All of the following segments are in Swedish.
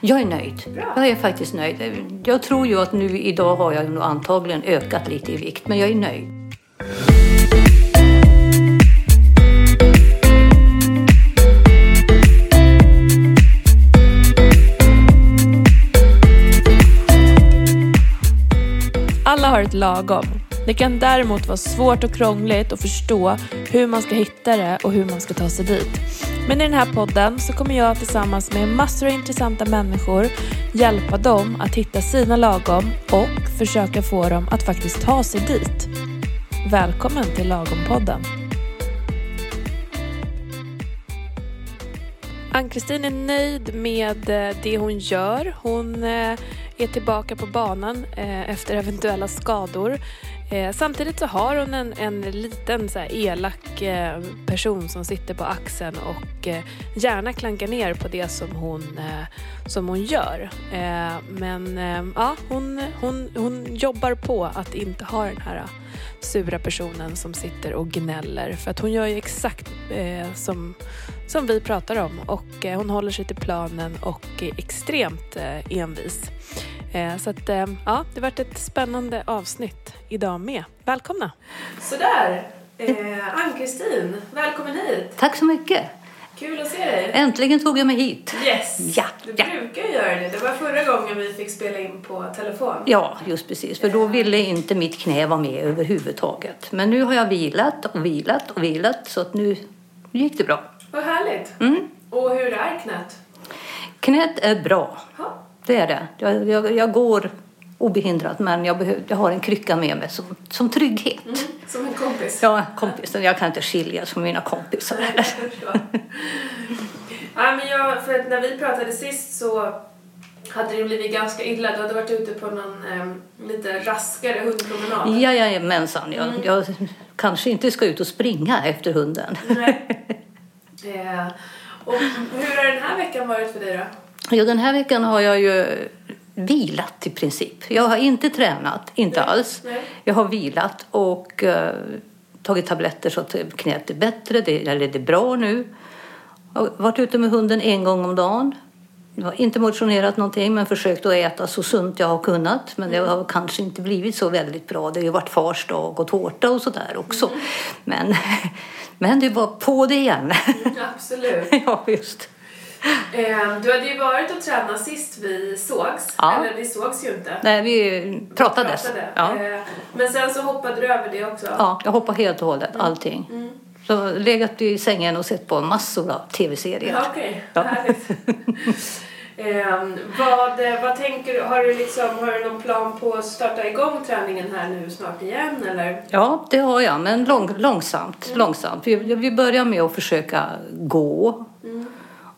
Jag är nöjd. Bra. Jag är faktiskt nöjd. Jag tror ju att nu idag har jag nog antagligen ökat lite i vikt, men jag är nöjd. Alla har ett lagom. Det kan däremot vara svårt och krångligt att förstå hur man ska hitta det och hur man ska ta sig dit. Men i den här podden så kommer jag tillsammans med massor av intressanta människor hjälpa dem att hitta sina lagom och försöka få dem att faktiskt ta sig dit. Välkommen till Lagom-podden. Ann-Kristin är nöjd med eh, det hon gör. Hon eh, är tillbaka på banan eh, efter eventuella skador. Eh, samtidigt så har hon en, en liten så här, elak eh, person som sitter på axeln och eh, gärna klankar ner på det som hon, eh, som hon gör. Eh, men eh, ja, hon, hon, hon jobbar på att inte ha den här sura personen som sitter och gnäller. För att hon gör ju exakt som, som vi pratar om och hon håller sig till planen och är extremt envis. Eh, så att, eh, ja, det varit ett spännande avsnitt idag med. Välkomna! Sådär, eh, Ann-Kristin, välkommen hit! Tack så mycket. Kul att se dig! Äntligen tog jag mig hit. Yes! Ja, Du ja. brukar göra det. Det var förra gången vi fick spela in på telefon. Ja, just precis. För då ville inte mitt knä vara med överhuvudtaget. Men nu har jag vilat och vilat och vilat så att nu gick det bra. Vad härligt! Mm. Och hur är knät? Knät är bra. Ja. Det är det. Jag, jag, jag går obehindrat men jag, behöver, jag har en krycka med mig som, som trygghet. Mm, som en kompis. Ja, kompisen. Jag kan inte skiljas från mina kompisar. Förstår. ja, men jag, för när vi pratade sist så hade det blivit ganska illa. Du hade varit ute på någon em, lite raskare hundpromenad. Ja, jajamensan. Jag, jag kanske inte ska ut och springa efter hunden. Nej. Eh, och hur har den här veckan varit för dig då? Ja, den här veckan har jag ju vilat i princip. Jag har inte tränat, inte Nej, alls. nej. Jag har vilat och eh, tagit tabletter så att knät är bättre, det, eller det är bra nu. Jag har varit ute med hunden en gång om dagen. Jag har inte motionerat någonting men försökt att äta så sunt jag har kunnat. Men det har kanske inte blivit så väldigt bra. Det har ju varit fars dag och tårta och sådär också. Men, men det var på det igen. Absolut. ja, just. Eh, du hade ju varit och tränat sist vi sågs. Ja. Eller vi sågs ju inte. Nej, vi pratades. Pratade. Ja. Eh, men sen så hoppade du över det också. Ja, jag hoppar helt och hållet, allting. Mm. Så legat i sängen och sett på massor av tv-serier. Ja, Okej, Ja. härligt. Ehm, vad, vad tänker du? Har du, liksom, har du någon plan på att starta igång träningen här nu snart igen? Eller? Ja, det har jag, men lång, långsamt. Mm. långsamt. Vi, vi börjar med att försöka gå Mm.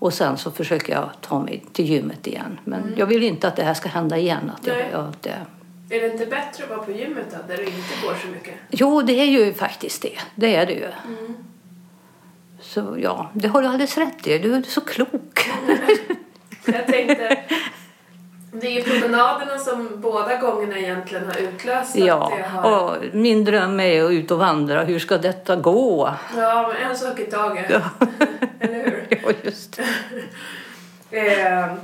Och sen så försöker jag ta mig till gymmet igen. Men jag vill inte att det här ska hända igen. Att Mm. Nej. jag, det... Är det inte bättre att vara på gymmet då, där du inte går så mycket? Jo, det är ju faktiskt det. Det är det ju. Mm. Så ja, det har du alldeles rätt i. Du är så klok. Jag tänkte, det är ju promenaderna som båda gångerna egentligen har utlöst Ja, det har... och min dröm är att ut och vandra. Hur ska detta gå? Ja, men en sak i taget. Eller hur? Just Ehm,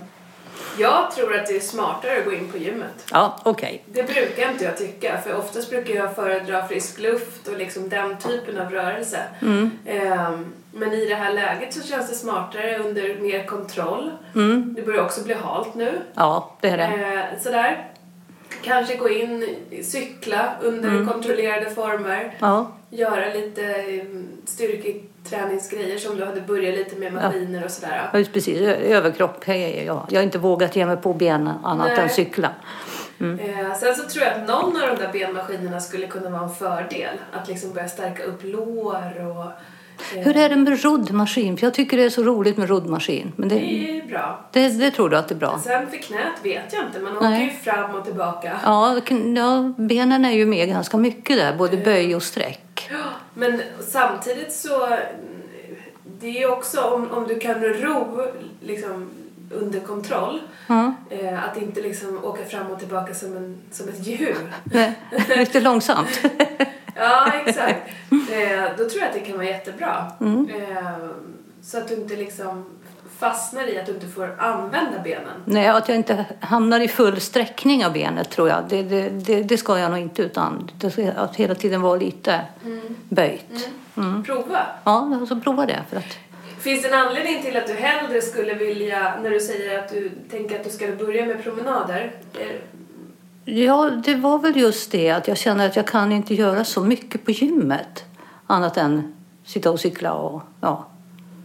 jag tror att det är smartare att gå in på gymmet. Ja, okej. Det brukar inte jag tycka, för oftast brukar jag föredra frisk luft och liksom den typen av rörelse. Mm. Ehm, men i det här läget så känns det smartare under mer kontroll. Mm. Det börjar också bli halt nu. Ja, det är det. Ehm, sådär. Kanske gå in, cykla under Mm. kontrollerade former. Ja, Göra lite um, styrketräningsgrejer som du hade börjat lite med maskiner och sådär. ja, just precis. Överkropp. Ja, ja. Jag har inte vågat ge mig på benen annat Nej. än cykla. Eh, sen så tror jag att någon av de där benmaskinerna skulle kunna vara en fördel. Att liksom börja stärka upp lår och... Hur är det med roddmaskin? För jag tycker det är så roligt med roddmaskin. Men det, Det är bra. det, det tror du att det är bra? Sen för knät vet jag inte. Man åker ju fram och tillbaka. Ja, ja, benen är ju med ganska mycket där. Både böj och sträck. Men samtidigt så... mm, Det är ju också om, om du kan ro liksom under kontroll. Ja. Eh, att inte liksom åka fram och tillbaka som, en, som ett djur. Nej, Lite långsamt. Ja, exakt. Eh, då tror jag att det kan vara jättebra. Mm. Eh, så att du inte liksom fastnar i att du inte får använda benen. Nej, att jag inte hamnar i full sträckning av benet tror jag. Det, det, det, det ska jag nog inte utan att hela tiden vara lite böjt. Mm. Prova. Ja, så prova det. För att, Finns det en anledning till att du hellre skulle vilja, när du säger att du tänker att du ska börja med promenader? Ja, det var väl just det att jag känner att jag kan inte göra så mycket på gymmet. Annat än sitta och cykla och ja.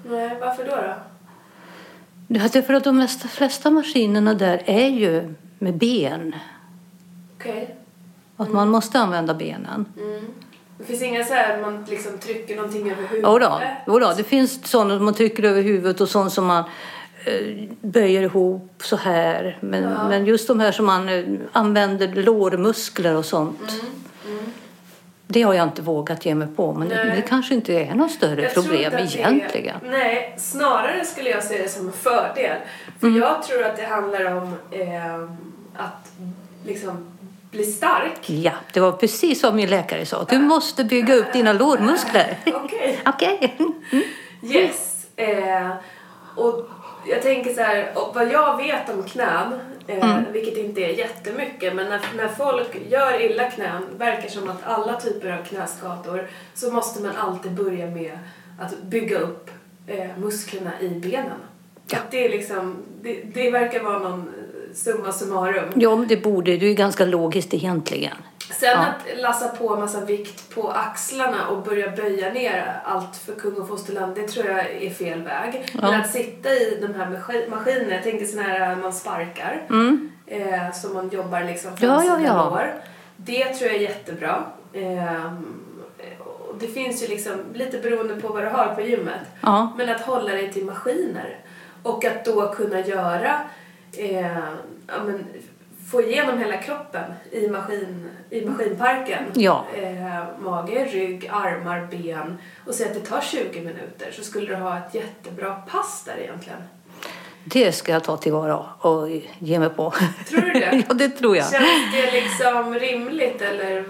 Nej, varför då? då? Det är för att de mesta, flesta maskinerna där är ju med ben. Okej. Att man måste använda benen. Mm. Det finns inga så här man liksom trycker någonting över huvudet? Jodå, jodå, det finns sådana som man trycker över huvudet och sånt som man böjer ihop så här. Men, Ja. men just de här som man eh, använder lårmuskler och sånt. Mm. Det har jag inte vågat ge mig på. Men det, det kanske inte är något större Jag problem egentligen. Är, nej, snarare skulle jag se det som en fördel. För Mm. jag tror att det handlar om eh, att liksom bli stark. Ja, det var precis vad min läkare sa. Du måste bygga upp dina lårmuskler. Okej. Okej. Yes. Eh, och jag tänker så här, vad jag vet om knän, eh, vilket inte är jättemycket, men när, när folk gör illa knän, verkar som att alla typer av knäskador, så måste man alltid börja med att bygga upp eh, musklerna i benen. Ja. Det, är liksom, det, det verkar vara någon eh, summa summarum. Ja, det borde det är ganska logiskt egentligen. Sen Ja. att lassa på massa vikt på axlarna och börja böja ner allt för kung och fosterland, det tror jag är fel väg. Men att sitta i de här maskin- maskinerna, jag tänker sådana här man sparkar, eh, som man jobbar liksom Mm. Ja, ja, ja. lår. Det tror jag är jättebra. Och det finns ju liksom, lite beroende på vad du har på gymmet, Ja. men att hålla dig till maskiner. Och att då kunna göra, eh, ja, men, få igenom hela kroppen i, maskin, i maskinparken. Ja. Eh, mage, rygg, armar, ben. Och säg att det tar 20 minuter så skulle du ha ett jättebra pass där egentligen. Det ska jag ta tillvara och ge mig på. Tror du det? ja, det tror jag. Känns det liksom rimligt eller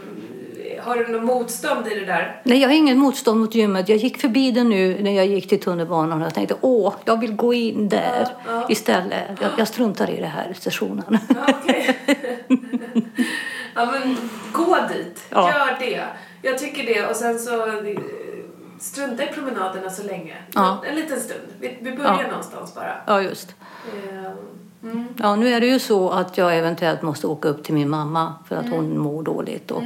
har du något motstånd i det där? Nej, jag har ingen motstånd mot gymmet. Jag gick förbi det nu när jag gick till tunnelbanan och jag tänkte åh, jag vill gå in där Ja, ja. istället. Jag, jag struntar i det här stationen. Ja, okej. ja, men gå dit. Ja. Gör det. Jag tycker det. Och sen så eh, strunta i promenaderna så länge. Ja. En liten stund. Vi, vi börjar Ja. någonstans bara. ja, just. Eh, Mm. Ja, nu är det ju så att jag eventuellt måste åka upp till min mamma för att hon mår dåligt. Och...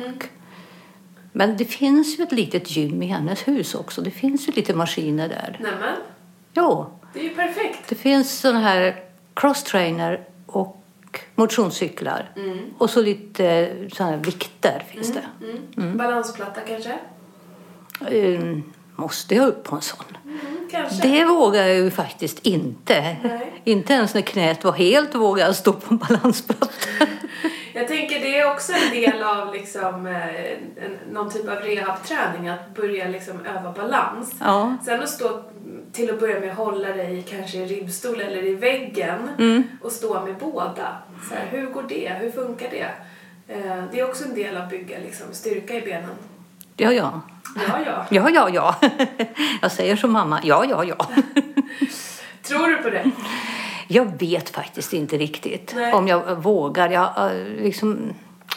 Men det finns ju ett litet gym i hennes hus också. Det finns ju lite maskiner där. Nämen, Ja, det är ju perfekt. det finns sådana här crosstrainer och motionscyklar. Och så lite sådana här vikter finns det. Mm. Balansplatta kanske? Ehm, måste jag upp på en sån? Mm. Det vågar jag ju faktiskt inte. Nej. Inte ens när knät var helt vågar jag stå på en balansplatta. Jag tänker det är också en del av liksom, eh, en, någon typ av rehabträning, att börja liksom öva balans. Ja. Sen att stå till att börja med hålla dig kanske i ribbstol eller i väggen Mm. och stå med båda. Så här, hur går det? Hur funkar det? Eh, det är också en del av att bygga liksom, styrka i benen. Ja, ja. Ja, ja. Ja, ja, ja. Jag säger som mamma. Ja, ja, ja. Tror du på det? Jag vet faktiskt inte riktigt Nej. om jag vågar. Jag, eh, liksom,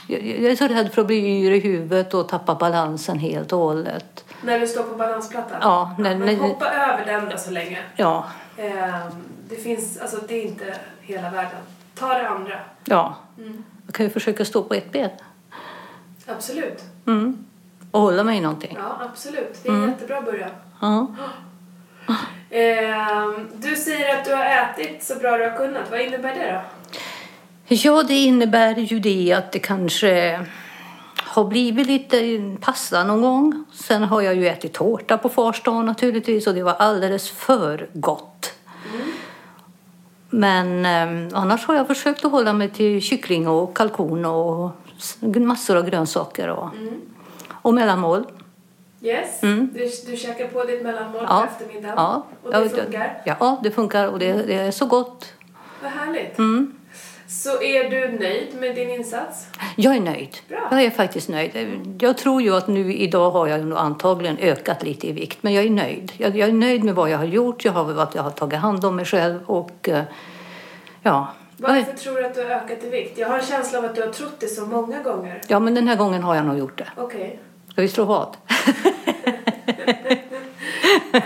jag, jag är så rädd för att bli yr i huvudet och tappa balansen helt och hållet. När du står på balansplattan? Ja, när- men när- hoppa över den då så länge. Ja, Eh, det finns, alltså det är inte hela världen. Ta det andra. ja. Mm. Jag kan ju försöka stå på ett ben Absolut. mm. och hålla mig i någonting. Ja, absolut. Det är en jättebra början. Ja. Eh, du säger att du har ätit så bra du har kunnat. Vad innebär det då? Ja, det innebär ju det att det kanske har blivit lite pasta någon gång. Sen har jag ju ätit tårta på fars dag naturligtvis och det var alldeles för gott. Men eh, annars har jag försökt att hålla mig till kyckling och kalkon och massor av grönsaker och, och mellanmål. Yes, du, du käkar på ditt mellanmål på Ja. eftermiddagen. Ja, Och det ja, funkar? Ja, det funkar och det, det är så gott. Vad härligt. Mm. Så är du nöjd med din insats? Jag är nöjd. Bra. Jag är faktiskt nöjd. Jag tror ju att nu idag har jag nog antagligen ökat lite i vikt, men jag är nöjd. Jag, jag är nöjd med vad jag har gjort. Jag har, att jag har tagit hand om mig själv och eh, ja. Varför tror du att du har ökat i vikt? Jag har en känsla av att du har trott det så många gånger. Ja, men den här gången har jag nog gjort det. Okej. Ska vi slå vad?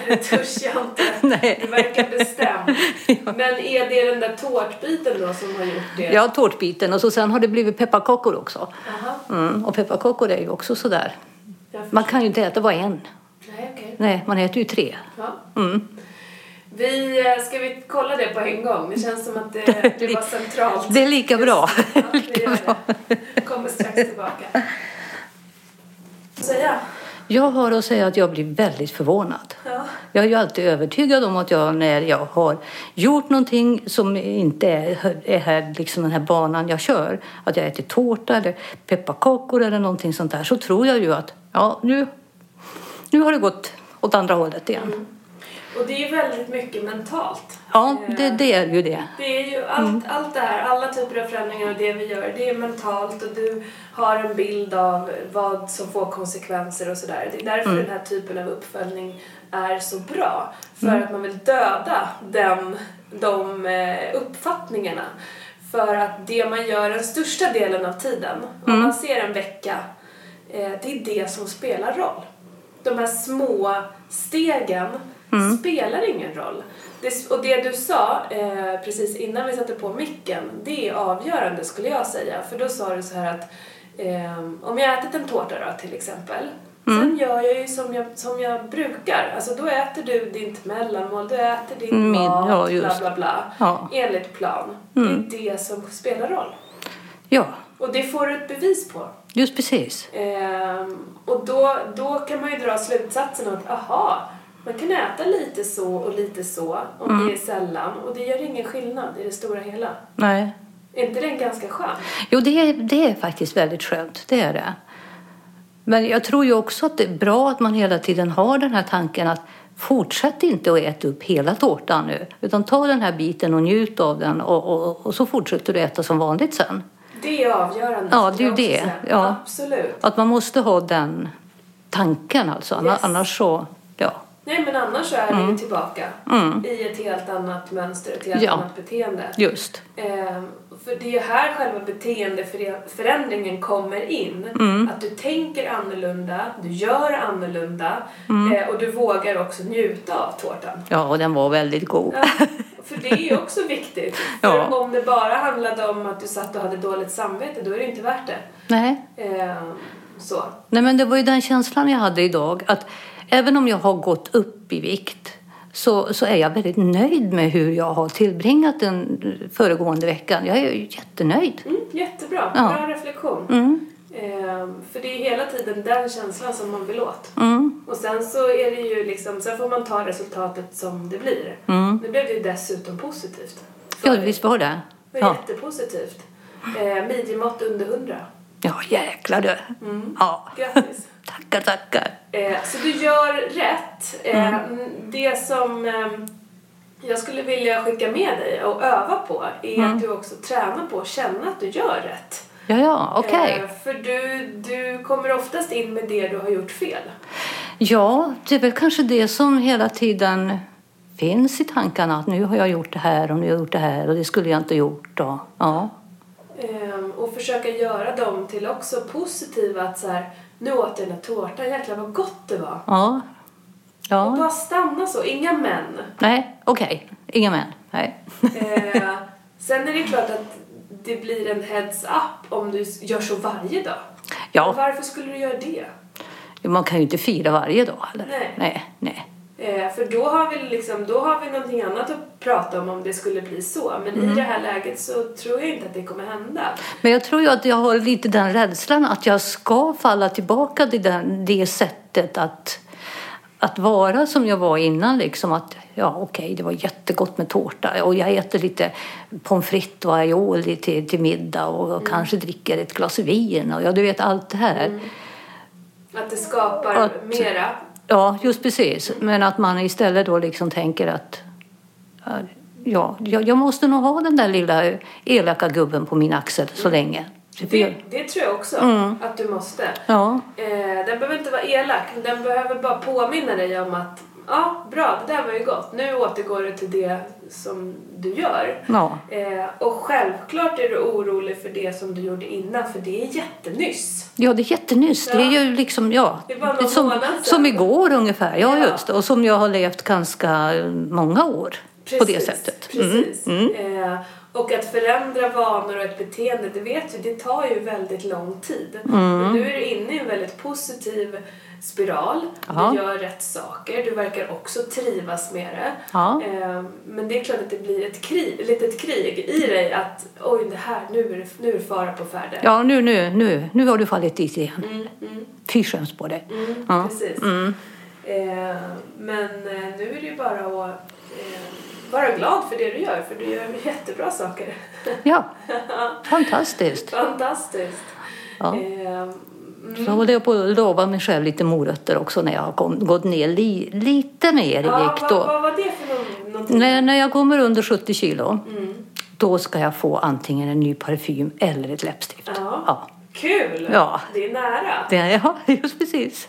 Det törs jag inte. Nej. Du verkar bestämd. Men är det den där tårtbiten då som har gjort det? Ja, tårtbiten och så sen har det blivit pepparkakor också. Mm, och pepparkakor är ju också sådär. Man kan ju inte äta bara en. Nej, okej. Nej, man äter ju tre. Ja. Mm. Vi, eh, ska vi kolla det på en gång? Det känns som att det, det var centralt. Det är lika bra. Ja, gör det. Kommer strax tillbaka. Säga. Jag har att säga att jag blir väldigt förvånad. Ja. Jag är ju alltid övertygad om att jag när jag har gjort någonting som inte är, är här, liksom den här banan jag kör, att jag äter tårta eller pepparkakor eller någonting sånt där, så tror jag ju att ja, nu, nu har det gått åt andra hållet igen. Och det är väldigt mycket mentalt. Ja, det, Eh, det är ju det. Det är ju allt, allt det här, alla typer av förändringar och det vi gör, det är mentalt och du har en bild av vad som får konsekvenser och sådär. Det är därför den här typen av uppföljning är så bra. För att man vill döda den, de eh, uppfattningarna. För att det man gör den största delen av tiden, om man ser en vecka, eh, det är det som spelar roll. De här små stegen spelar ingen roll. Det, och det du sa eh, precis innan vi satte på micken, det är avgörande skulle jag säga. För då sa du så här att eh, om jag ätit en tårta då till exempel, sen gör jag ju som jag, som jag brukar. Alltså då äter du ditt mellanmål, du äter din Min- mat, ja, bla just. bla bla. Ja. Enligt plan. Det är det som spelar roll. Ja, Och det får du ett bevis på. just precis. Ehm, och då, då kan man ju dra slutsatsen att aha, man kan äta lite så och lite så om det är sällan och det gör ingen skillnad i det stora hela. Nej. Är inte det ganska skönt? Jo, det är, det är faktiskt väldigt skönt. Det är det. Men jag tror ju också att det är bra att man hela tiden har den här tanken att fortsätt inte att äta upp hela tårtan nu. Utan ta den här biten och njut av den och, och, och så fortsätter du äta som vanligt sen. Det är avgörande. Ja, det är ju det. Ja. Absolut. Att man måste ha den tanken alltså. Yes. Annars så, ja. Nej, men annars så är vi ju tillbaka i ett helt annat mönster, ett helt Mm. Ja. annat beteende. Just. Ehm, för det är ju här själva beteendeförändringen kommer in. Mm. Att du tänker annorlunda, du gör annorlunda Mm. eh, och du vågar också njuta av tårtan. Ja, och den var väldigt god. Ja, för det är ju också viktigt. För Ja. om det bara handlade om att du satt och hade dåligt samvete, då är det inte värt det. Nej. Ehm, så. Nej, men det var ju den känslan jag hade idag. Att även om jag har gått upp i vikt så, så är jag väldigt nöjd med hur jag har tillbringat den föregående veckan. Jag är ju jättenöjd. Mm, jättebra, Ja. bra reflektion. Mm, Ehm, för det är hela tiden den känslan som man vill åt. mm, Och sen så är det ju liksom, sen får man ta resultatet som det blir. mm. Nu blev det ju dessutom positivt. För Ja, visst var det. Det var Ja, jättepositivt. Eh, midjemått under 100. ja jäklar du. Mm. Ja, Grattis. Tackar, tackar. Eh, så du gör rätt. Eh, Mm. Det som eh, jag skulle vilja skicka med dig och öva på är Mm. att du också tränar på att känna att du gör rätt. Ja, ja, okej. Eh, för du, du kommer oftast in med det du har gjort fel. Ja, det är väl kanske det som hela tiden finns i tankarna. Att nu har jag gjort det här och nu har jag gjort det här och det skulle jag inte gjort. Och, ja. Ehm, och försöka göra dem till också positiva. Att så här, nu åt jag den här tårtan, jäklar vad gott det var. Ja. Och Ja. bara stanna så, inga men. Nej, okej. Inga män. Nej. Eh, sen är det klart att det blir en heads up om du gör så varje dag. Men Ja, varför skulle du göra det? man kan ju inte fira varje dag heller. Nej. Nej, nej. Eh, för då har, vi liksom, då har vi någonting annat att prata om om det skulle bli så. Men Mm. i det här läget så tror jag inte att det kommer hända. Men jag tror ju att jag har lite den rädslan att jag ska falla tillbaka till den, det sättet att, att vara som jag var innan. Liksom att, ja okej, det var jättegott med tårta och jag äter lite pommes frites och aioli till, till middag och, och kanske dricker ett glas vin och ja, du vet allt det här. Att det skapar Att- mera. Ja, just precis. Men att man istället då liksom tänker att ja, ja, jag, måste nog ha den där lilla elaka gubben på min axel så länge. Det, det tror jag också att du måste. Ja, Eh, den behöver inte vara elak, den behöver bara påminna dig om att ja, bra, det där var ju gott. Nu återgår du till det som du gör. ja, Eh, och självklart är du orolig för det som du gjorde innan, för det är jättenyss. ja, det är jättenyss. Det är ju liksom, ja, Det bara någon som, som igår ungefär. Ja, Ja. just. Och som jag har levt ganska många år på det sättet. Mm. Precis. Eh, och att förändra vanor och ett beteende, det vet du, det tar ju väldigt lång tid. Mm. Men nu är du inne i en väldigt positiv spiral. Ja. Du gör rätt saker. Du verkar också trivas med det. Ja. Eh, men det är klart att det blir ett krig, litet krig i dig att oj, det här, nu är det, nu är det fara på färde. Ja, nu, nu, nu, nu har du fallit dit igen. Mm, mm, Fy skäms på dig. mm, Ja. Precis. Mm. Eh, men eh, nu är det ju bara att vara glad för det du gör, för du gör jättebra saker. Ja, fantastiskt. Fantastiskt. Ja. Eh, Så håller jag på att lova mig själv lite morötter också när jag har kom, gått ner li, lite mer i ja, vikt. vad, vad var det för någon, någonting? När, när jag kommer under 70 kilo, Mm. då ska jag få antingen en ny parfym eller ett läppstift. Ja. Ja, Kul! Ja. Det är nära. det är, ja just precis.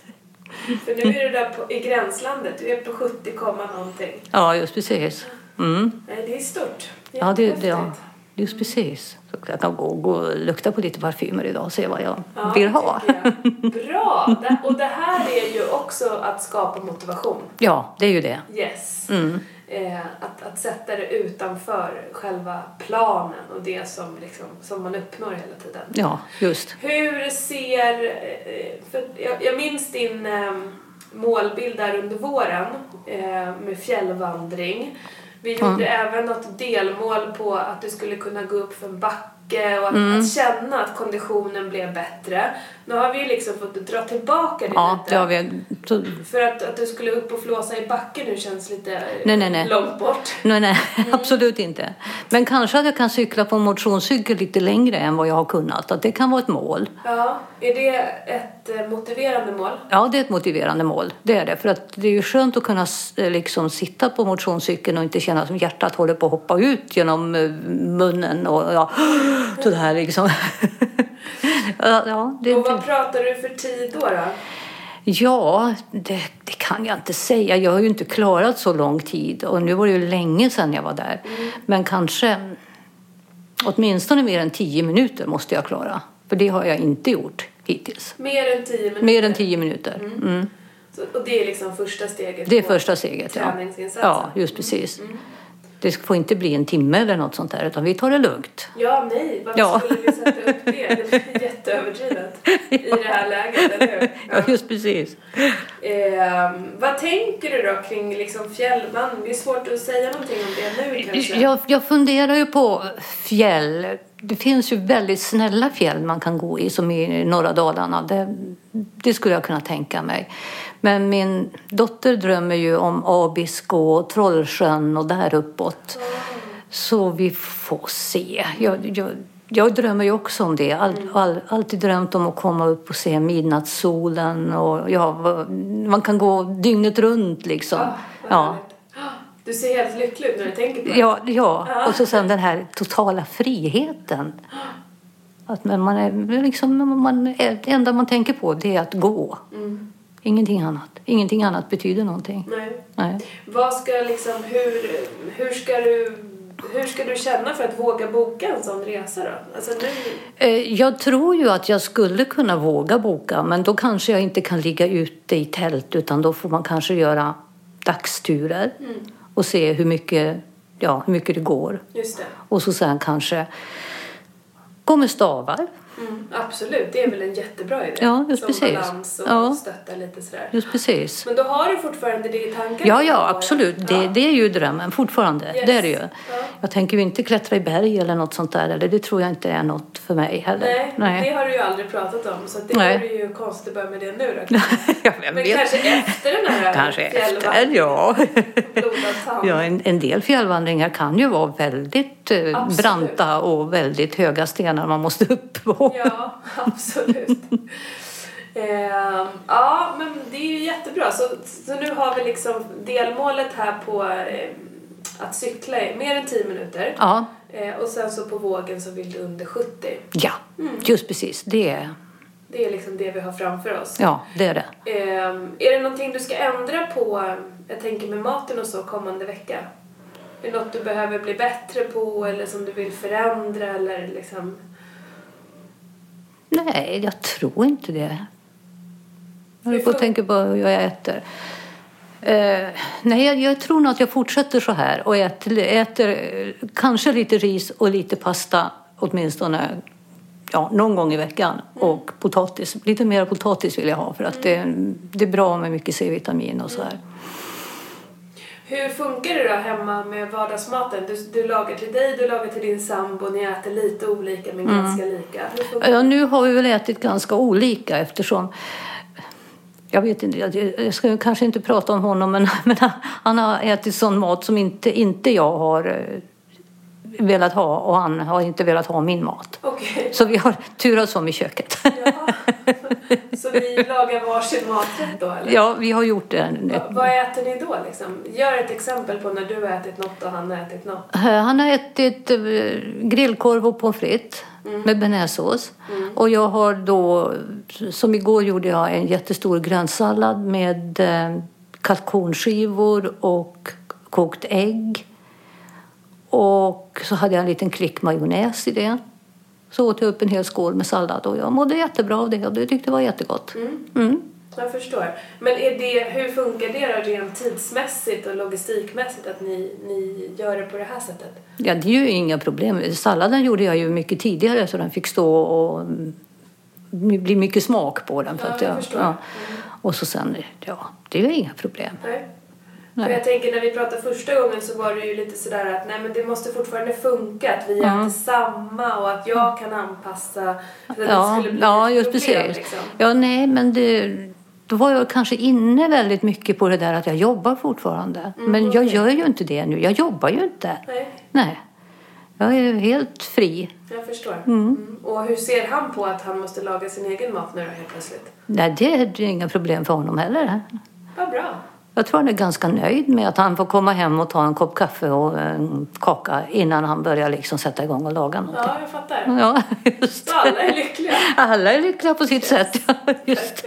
För nu är du där på, i gränslandet. Du är på 70, komma någonting. Ja, just precis. Mm. Det är stort. Ja, det, det, Jättehäftigt. ja, just precis. Så jag kan gå, gå och lukta på lite parfymer idag och se vad jag Ja, vill ha. jag. Bra! Det, och det här är ju också att skapa motivation. Ja, det är ju det. Yes. Mm. Eh, att, att sätta det utanför själva planen och det som, liksom, som man uppnår hela tiden. Ja, just. Hur ser... eh, För jag, jag minns din eh, målbild där under våren eh, med fjällvandring. Vi gjorde även något delmål på att du skulle kunna gå upp för en backe och att, Mm. att känna att konditionen blev bättre. Nu har vi ju liksom fått dra tillbaka det Ja, lite. det har vi. För att, att du skulle upp och flåsa i backen nu känns lite Nej, nej, nej. långt bort. nej, nej, Mm. absolut inte. Men kanske att jag kan cykla på motionscykel lite längre än vad jag har kunnat. Att det kan vara ett mål. Ja, är det ett eh, motiverande mål? Ja, det är ett motiverande mål. Det är det. För att det är ju skönt att kunna eh, liksom sitta på motionscykeln och inte känna som hjärtat håller på att hoppa ut genom eh, munnen och ja, sådär liksom. ja, det, Och vad pratar du för tid då? då? ja det, det kan jag inte säga. Jag har ju inte klarat så lång tid och nu var det ju länge sedan jag var där. Men kanske åtminstone mer än tio minuter måste jag klara. För det har jag inte gjort hittills. Mer än tio minuter? Mer än tio minuter. Mm. Så, och det är liksom första steget Det är första steget, ja. träningsinsatsen? Ja, just precis. Det får inte bli en timme eller något sånt där, utan vi tar det lugnt. Ja, nej. Varför Ja. skulle vi sätta upp det? Det blir jätteöverdrivet i det här läget, eller hur? Ja, just precis. Ehm, vad tänker du då kring liksom fjällman? Det är svårt att säga någonting om det nu kanske. Jag, jag funderar ju på fjäll. Det finns ju väldigt snälla fjäll man kan gå i, som i norra Dalarna. Det, det skulle jag kunna tänka mig. Men min dotter drömmer ju om Abisko och Trollsjön och där uppåt. Så vi får se. Jag, jag, jag drömmer ju också om det. All, all, alltid drömt om att komma upp och se midnattssolen. Och, ja, man kan gå dygnet runt liksom. Ja. Du ser helt lycklig ut när du tänker på det. Ja, ja. och så sen den här totala friheten. Att man är liksom, man, det enda man tänker på det är att gå. Mm. Ingenting annat. Ingenting annat betyder någonting. Nej. Nej. Vad ska liksom, hur, hur ska du hur ska du känna för att våga boka en sån resa då? Alltså nu, Eh, Jag tror ju att jag skulle kunna våga boka men då kanske jag inte kan ligga ute i tält utan då får man kanske göra dagsturer Mm. Och se hur mycket, ja, hur mycket det går. just det. Och så sen kanske gå med stavar. Mm, absolut, det är väl en jättebra idé. Ja, just Som precis. balans och Ja. stötta lite sådär. Just precis. Men då har du fortfarande det i tankarna? Ja, ja, absolut. Det, Ja. det är ju drömmen fortfarande. Yes. Det är det ju. Ja. Jag tänker ju inte klättra i berg eller något sånt där. Eller det tror jag inte är något för mig heller. Nej, det har du ju aldrig pratat om så det Nej. vore ju konstigt att börja med det nu då. ja, Men vet. kanske efter den här Kanske efter, ja. ja en, en del fjällvandringar kan ju vara väldigt eh, Absolut. branta och väldigt höga stenar man måste upp på. Ja, absolut. Ehm, ja, men det är ju jättebra. Så, så nu har vi liksom delmålet här på eh, att cykla i mer än 10 minuter. Ja, Eh, och sen så på vågen så vill du under 70. ja just precis. Det är, Det är liksom det vi har framför oss. ja, det är det. Ehm, är det någonting du ska ändra på, jag tänker med maten och så, kommande vecka? Är det något du behöver bli bättre på eller som du vill förändra eller liksom... Nej, jag tror inte det. Jag håller på att fun- tänka på hur jag äter. Eh, nej, jag, jag tror nog att jag fortsätter så här och äter, äter kanske lite ris och lite pasta åtminstone ja, någon gång i veckan. Och potatis. Lite mer potatis vill jag ha för att det, det är bra med mycket C-vitamin och så här. Hur funkar det då hemma med vardagsmaten? Du, du lagar till dig, du lagar till din sambo, ni äter lite olika men ganska lika. Ja, nu har vi väl ätit ganska olika eftersom jag vet inte, jag, jag ska kanske inte prata om honom men, men han har ätit sån mat som inte, inte jag har eh, velat ha och han har inte velat ha min mat. Okej. Så vi har turats om i köket. Jaha. Så ni lagar varsin maträtt då eller? Ja, vi har gjort det. Va- Vad äter ni då liksom? Gör ett exempel på när du har ätit något och han har ätit något. Han har ätit eh, grillkorv och pommes frites med bearnaisesås. Och jag har då, som igår gjorde jag en jättestor grönsallad med eh, kalkonskivor och kokt ägg. Och så hade jag en liten klick majonnäs i det. Så åt jag upp en hel skål med sallad och jag mådde jättebra av det och det tyckte jag var jättegott. Mm. Jag förstår. Men är det, hur funkar det då rent tidsmässigt och logistikmässigt att ni, ni gör det på det här sättet? Ja, det är ju inga problem. Salladen gjorde jag ju mycket tidigare så den fick stå och mm, bli mycket smak på den. För Ja, jag jag, ja. Och så sen, ja, det är ju inga problem. Nej. Nej. För jag tänker när vi pratade första gången så var det ju lite sådär att nej men det måste fortfarande funka att vi äter samma och att jag kan anpassa för att det Ja, skulle bli ja just problem, precis. Liksom. Ja, nej, men det, då var jag kanske inne väldigt mycket på det där att jag jobbar fortfarande. men jag okej. gör ju inte det nu. Jag jobbar ju inte. Nej, Nej. Jag är helt fri. jag förstår. Mm. Och hur ser han på att han måste laga sin egen mat nu då helt plötsligt? Nej, det är inga problem för honom heller. Vad bra. Jag tror han är ganska nöjd med att han får komma hem och ta en kopp kaffe och en kaka innan han börjar liksom sätta igång och laga någonting. Ja, jag fattar. Ja, just Så alla är lyckliga. Alla är lyckliga på sitt sätt. Ja, just.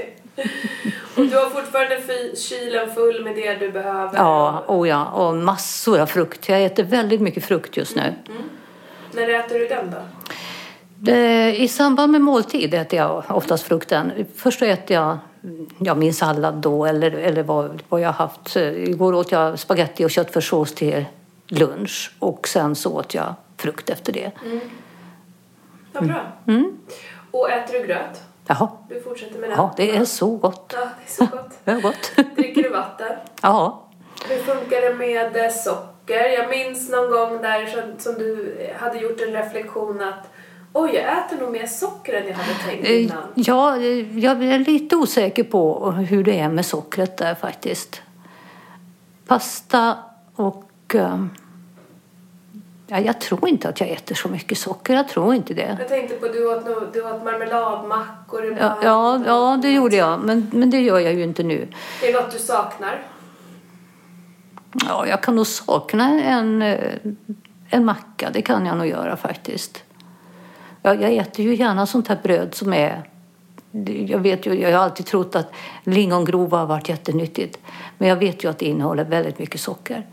Och du har fortfarande kylen full med det du behöver? Ja, oh ja, och massor av frukt. Jag äter väldigt mycket frukt just nu. När äter du den då? Det- I samband med måltid äter jag oftast frukten. Först äter jag ja, min sallad då eller, eller vad, vad jag haft. Igår åt jag spaghetti och köttfärssås till lunch och sen så åt jag frukt efter det. Vad bra. Mm. Och äter du gröt? Jaha, Du fortsätter med den? ja det är så gott. Ja, det är så gott. Det är gott. Dricker du vatten? Ja, Hur funkar det med eh, socker? Jag minns någon gång där som, som du hade gjort en reflektion att oj, jag äter nog mer socker än jag hade tänkt Eh, innan. Ja, eh, jag är lite osäker på hur det är med sockret där faktiskt. Pasta och... eh, Ja, jag tror inte att jag äter så mycket socker. Jag tror inte det. Jag tänkte på du åt, du åt marmeladmackor Ja, ibland. ja, ja det gjorde jag. Men, men det gör jag ju inte nu. Är det något du saknar? Ja, jag kan nog sakna en, en macka. Det kan jag nog göra faktiskt. Ja, jag äter ju gärna sånt här bröd som är... Jag, vet ju, jag har alltid trott att lingongrova har varit jättenyttigt. Men jag vet ju att det innehåller väldigt mycket socker.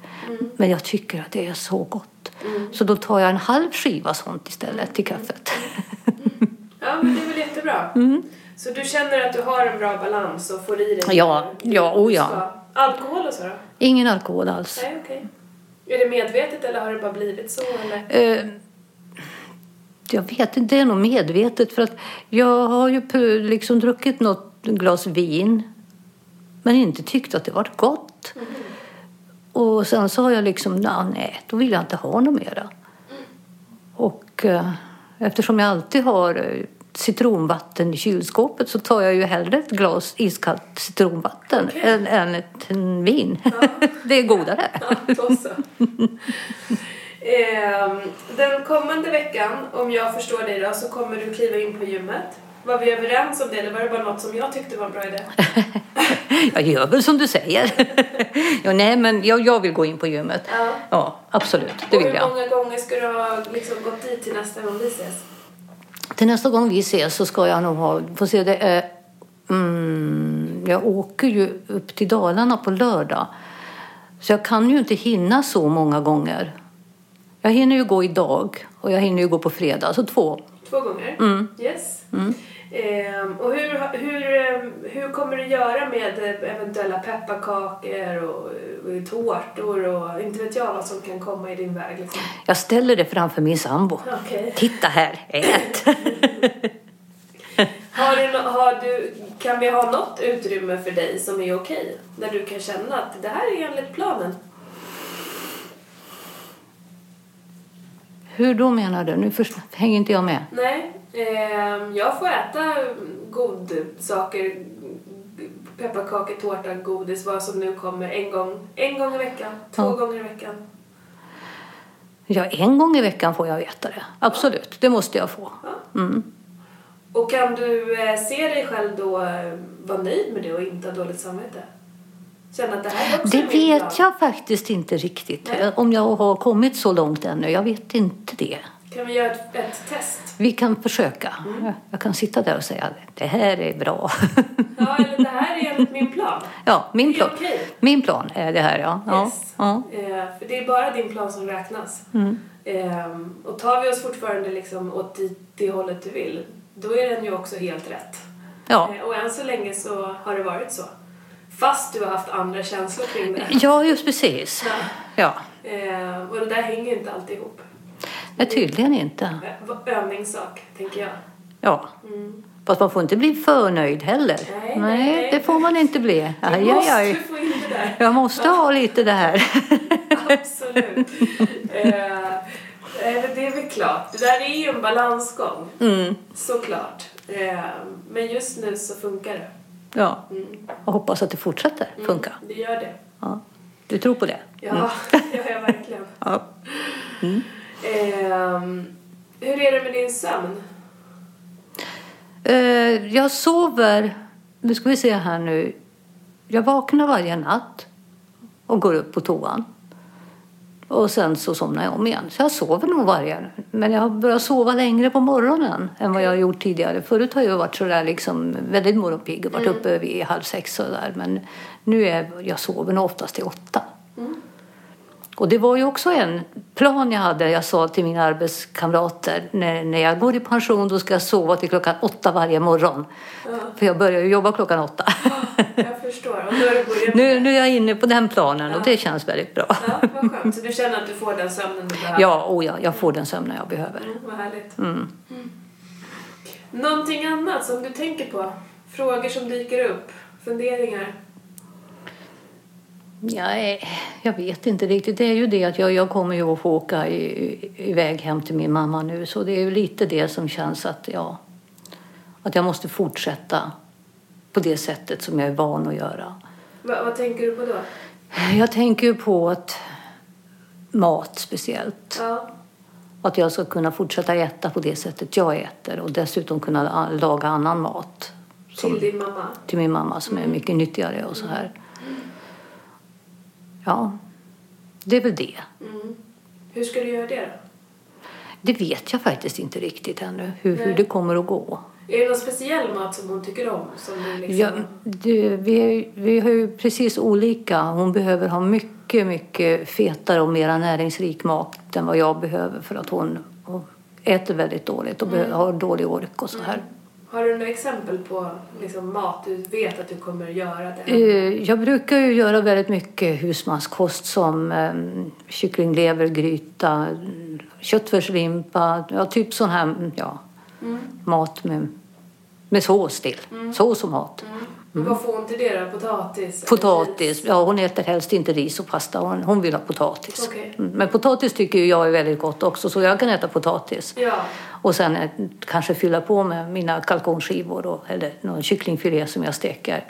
Men jag tycker att det är så gott. Så då tar jag en halv skiva sånt istället till kaffet. Ja, men det är väl jättebra. Så du känner att du har en bra balans och får i dig Mm. Ja, ja, du oh ja. Alkohol och så då? Ingen alkohol alls. Nej, okej. Är det medvetet eller har det bara blivit så? Eller? Eh, jag vet inte, det är nog medvetet för att jag har ju liksom druckit något glas vin men inte tyckt att det var gott. Och sen har jag liksom, "Nå, nej, då vill jag inte ha något mera. Och eh, eftersom jag alltid har eh, citronvatten i kylskåpet så tar jag ju hellre ett glas iskallt citronvatten Okej. än, än ett en vin. det är godare. Ja, den kommande veckan, om jag förstår dig då, så kommer du kliva in på gymmet. Var vi överens om det eller var det bara något som jag tyckte var en bra idé? Jag gör väl som du säger. ja, nej, men jag, jag vill gå in på gymmet. Ja. Ja, absolut. Det Och vill hur jag. många gånger ska du ha liksom gått dit till nästa gång vi ses? Till nästa gång vi ses så ska jag nog ha... Får se, det är... Mm, jag åker ju upp till Dalarna på lördag. Så jag kan ju inte hinna så många gånger. Jag hinner ju gå idag och jag hinner ju gå på fredag. Alltså två. Två gånger? Mm. Yes. Ehm, och hur, hur, ehm, hur kommer du göra med eh, eventuella pepparkakor och, och tårtor och inte vet jag vad som kan komma i din väg? Liksom. Jag ställer det framför min sambo. Okej. Titta här, ät! Har du, har du, kan vi ha något utrymme för dig som är okej? Där du kan känna att det här är enligt planen? Hur då menar du? Nu först, hänger inte jag med. Nej, ehm, jag får äta godsaker, pepparkakor, tårta, godis, vad som nu kommer en gång, en gång i veckan, två Ja. gånger i veckan. Ja, en gång i veckan får jag veta det. Absolut, det måste jag få. Mm. Och kan du eh, se dig själv då eh, vara nöjd med det och inte ha dåligt samvete? Känna att det här är också Det vet jag faktiskt inte riktigt. Nej. Om jag har kommit så långt ännu. Jag vet inte det. Kan vi göra ett, ett test? Vi kan försöka. Mm. Jag kan sitta där och säga det här är bra. Ja, eller det här är enligt min plan. ja, min plan, okej. min plan är det här. Ja. Yes. ja. Eh, för det är bara din plan som räknas. Mm. Ehm, och tar vi oss fortfarande liksom åt det, det hållet du vill, då är den ju också helt rätt. Ja. Eh, och än så länge så har det varit så. Fast du har haft andra känslor kring det. ja, just precis. Ja. Ja. Eh, och det där hänger inte alltid ihop. Nej, tydligen inte. Övningssak, tänker jag. Ja. Mm. Fast man får inte bli för nöjd heller. Nej, nej, nej. det får man inte bli. Du Aj, aj, måste aj. få in det där. Jag måste ha lite det här. Absolut. eh, eh, det är väl klart. Det där är ju en balansgång. Mm. Såklart. Eh, men just nu så funkar det. Ja. Mm. Jag hoppas att det fortsätter funka. Det gör det. Ja. Du tror på det? Ja, det gör jag verkligen. Ja. Ehm, hur är det med din sömn? Eh, jag sover, nu ska vi se här nu. Jag vaknar varje natt och går upp på toan. Och sen så somnar jag om igen. Så jag sover nog varje Men jag har börjat sova längre på morgonen än vad jag har gjort tidigare. Förut har jag varit sådär liksom väldigt morgonpigg och varit uppe vid halv sex och där. Men nu är jag sover nog oftast till åtta. Och det var ju också en plan jag hade. Jag sa till mina arbetskamrater när, när jag går i pension då ska jag sova till klockan åtta varje morgon. För jag börjar ju jobba klockan åtta. Jag förstår. Och nu Nu, nu är jag inne på den planen och det känns väldigt bra. Ja, vad skönt. Så du känner att du får den sömnen du behöver? Ja, oh ja, jag får den sömnen jag behöver. Mm, vad härligt. Mm. Någonting annat som du tänker på? Frågor som dyker upp? Funderingar? Nej, jag vet inte riktigt. Det är ju det att jag, jag kommer ju att få åka i, iväg hem till min mamma nu. Så det är ju lite det som känns att, ja, att jag måste fortsätta på det sättet som jag är van att göra. Va, vad tänker du på då? Jag tänker ju på att mat speciellt. Ja. Att jag ska kunna fortsätta äta på det sättet jag äter och dessutom kunna laga annan mat Till din mamma? till min mamma som är mycket nyttigare och så här. Ja, det är väl det. Mm. Hur ska du göra det då? Det vet jag faktiskt inte riktigt ännu, hur, hur det kommer att gå. Är det någon speciell mat som hon tycker om? Som liksom... Ja, det, vi, vi har ju precis olika. Hon behöver ha mycket, mycket fetare och mera näringsrik mat än vad jag behöver för att hon, äter väldigt dåligt och behöver, har dålig ork och så här. Har du några exempel på liksom, mat du vet att du kommer att göra? Det? Eh, Jag brukar ju göra väldigt mycket husmanskost som eh, kycklinglevergryta, köttfärslimpa, ja, typ sån här mm, ja, Mm. mat med, med sås till. Sås och mat. Mm. Vad får hon till det då? Potatis? Potatis, ja hon äter helst inte ris och pasta, hon, hon vill ha potatis. Okej. Mm, Men potatis tycker jag är väldigt gott också så jag kan äta potatis. Ja. Och sen eh, kanske fylla på med mina kalkonskivor och, eller någon kycklingfilé som jag steker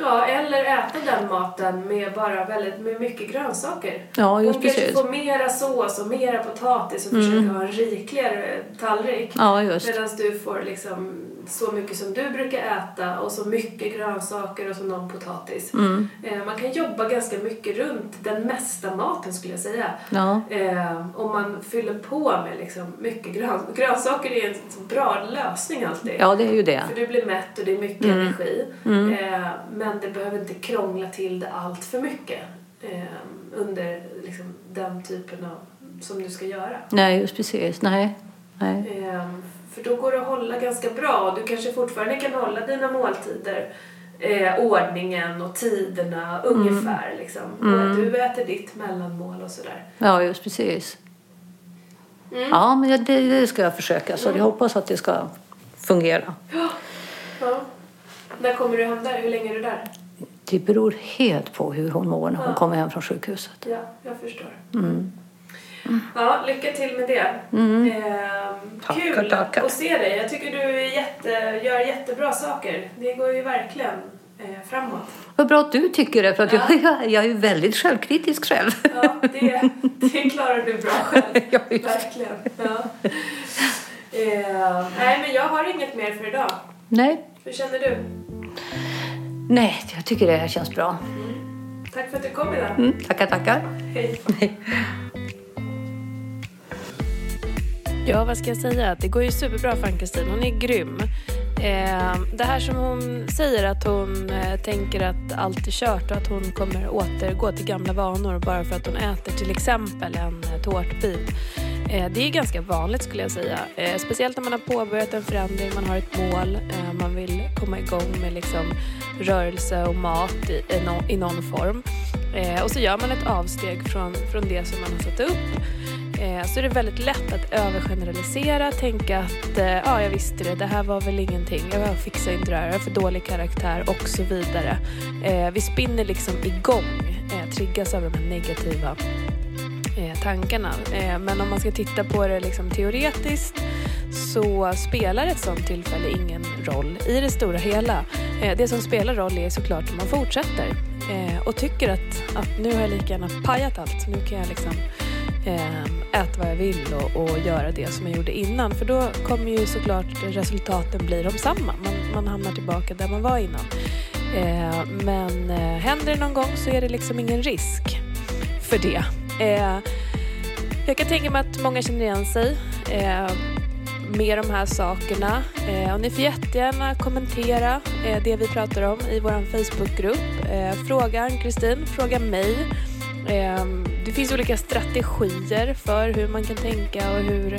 Ja, eller äta den maten med bara väldigt med mycket grönsaker. Ja, just Hon kanske precis. får mera sås och mera potatis och försöker ha en rikligare tallrik. Ja, just. Medan du får liksom så mycket som du brukar äta och så mycket grönsaker och så någon potatis. Mm. Eh, man kan jobba ganska mycket runt den mesta maten skulle jag säga. Ja. Eh, om man fyller på med liksom mycket grön grönsaker är en bra lösning alltid. ja, det är ju det. För du blir mätt och det är mycket Mm. energi. Eh, men det behöver inte krångla till det allt för mycket under liksom, den typen av som du ska göra. Nej, just precis. Nej. Nej. Eh, för då går det att hålla ganska bra. Du kanske fortfarande kan hålla dina måltider, eh, ordningen och tiderna ungefär. Liksom. Och att du äter ditt mellanmål och sådär. Ja, just precis. Mm. Ja, men det, det ska jag försöka. Så jag hoppas att det ska fungera. Ja. När kommer du hem där? Hur länge är du där? Det beror helt på hur hon mår när hon Ja. kommer hem från sjukhuset. Ja, jag förstår. Mm. Ja, lycka till med det. Ehm, Tackar, kul tackar. att se dig. Jag tycker du jätte, gör jättebra saker. Det går ju verkligen eh, framåt. Vad bra att du tycker det, för att jag, jag, jag är ju väldigt självkritisk själv. Ja, det, det klarar du bra själv. Ja. Verkligen. Ja. Ehm, nej, men jag har inget mer för idag. Nej, Hur känner du? nej, jag tycker det här känns bra. Tack för att du kom idag. Mm, tackar, tackar. Hej. Ja, vad ska jag säga? Det går ju superbra för Ann-Kristin. Hon är grym. Ehm, det här som hon säger att hon eh, tänker att allt är kört och att hon kommer återgå till gamla vanor bara för att hon äter till exempel en eh, tårtbit. Eh, det är ganska vanligt skulle jag säga. Speciellt när man har påbörjat en förändring, man har ett mål, man vill komma igång med liksom rörelse och mat i, någon form. Och så gör man ett avsteg från, från det som man har satt upp. Eh, så är det väldigt lätt att övergeneralisera, tänka att eh, ja, jag visste det, det här var väl ingenting, jag fixar inte det här, jag har för dålig karaktär och så vidare. Eh, vi spinner liksom igång, eh, triggas av de här negativa eh, tankarna. Eh, men om man ska titta på det liksom teoretiskt så spelar ett sånt tillfälle ingen roll i det stora hela. Eh, det som spelar roll är såklart om man fortsätter och tycker att, att nu har jag lika gärna pajat allt, nu kan jag liksom eh, äta vad jag vill och, och göra det som jag gjorde innan. För då kommer ju såklart resultaten bli de samma. Man, man hamnar tillbaka där man var innan. Eh, men eh, händer det någon gång så är det liksom ingen risk för det. Eh, jag kan tänka mig att många känner igen sig eh, med de här sakerna. Eh, och ni får jättegärna kommentera eh, det vi pratar om i vår Facebookgrupp. Eh, fråga Ann-Kristin, fråga mig. Eh, det finns olika strategier för hur man kan tänka och hur,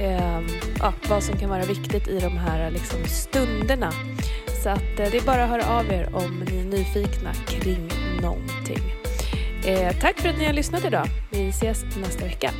eh, ja, vad som kan vara viktigt i de här liksom, stunderna. Så att, eh, det är bara att höra av er om ni är nyfikna kring någonting. Eh, tack för att ni har lyssnat idag. Vi ses nästa vecka.